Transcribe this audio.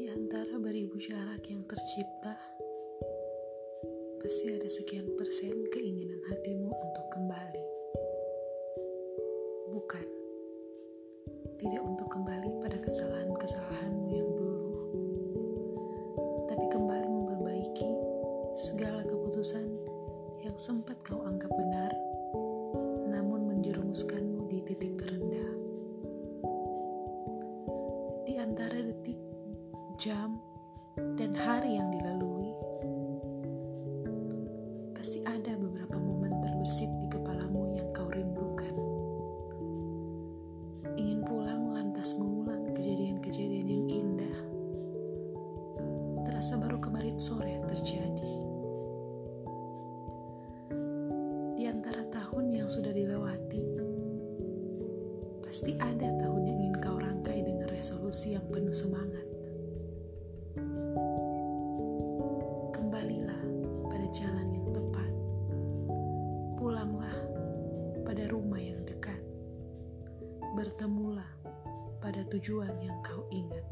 Di antara beribu jarak yang tercipta, pasti ada sekian persen keinginan hatimu untuk kembali. Bukan, tidak untuk kembali pada kesalahan-kesalahanmu yang dulu, tapi kembali memperbaiki segala keputusan yang sempat kau anggap benar, namun menjerumuskanmu di titik terendah. Di antara detik jam, dan hari yang dilalui, pasti ada beberapa momen terbersit di kepalamu yang kau rindukan. Ingin pulang lantas mengulang kejadian-kejadian yang indah. Terasa baru kemarin sore terjadi. Di antara tahun yang sudah dilewati, pasti ada tahun yang ingin kau rangkai dengan resolusi yang penuh semangat. Pulanglah pada rumah yang dekat. Bertemulah pada tujuan yang kau ingat.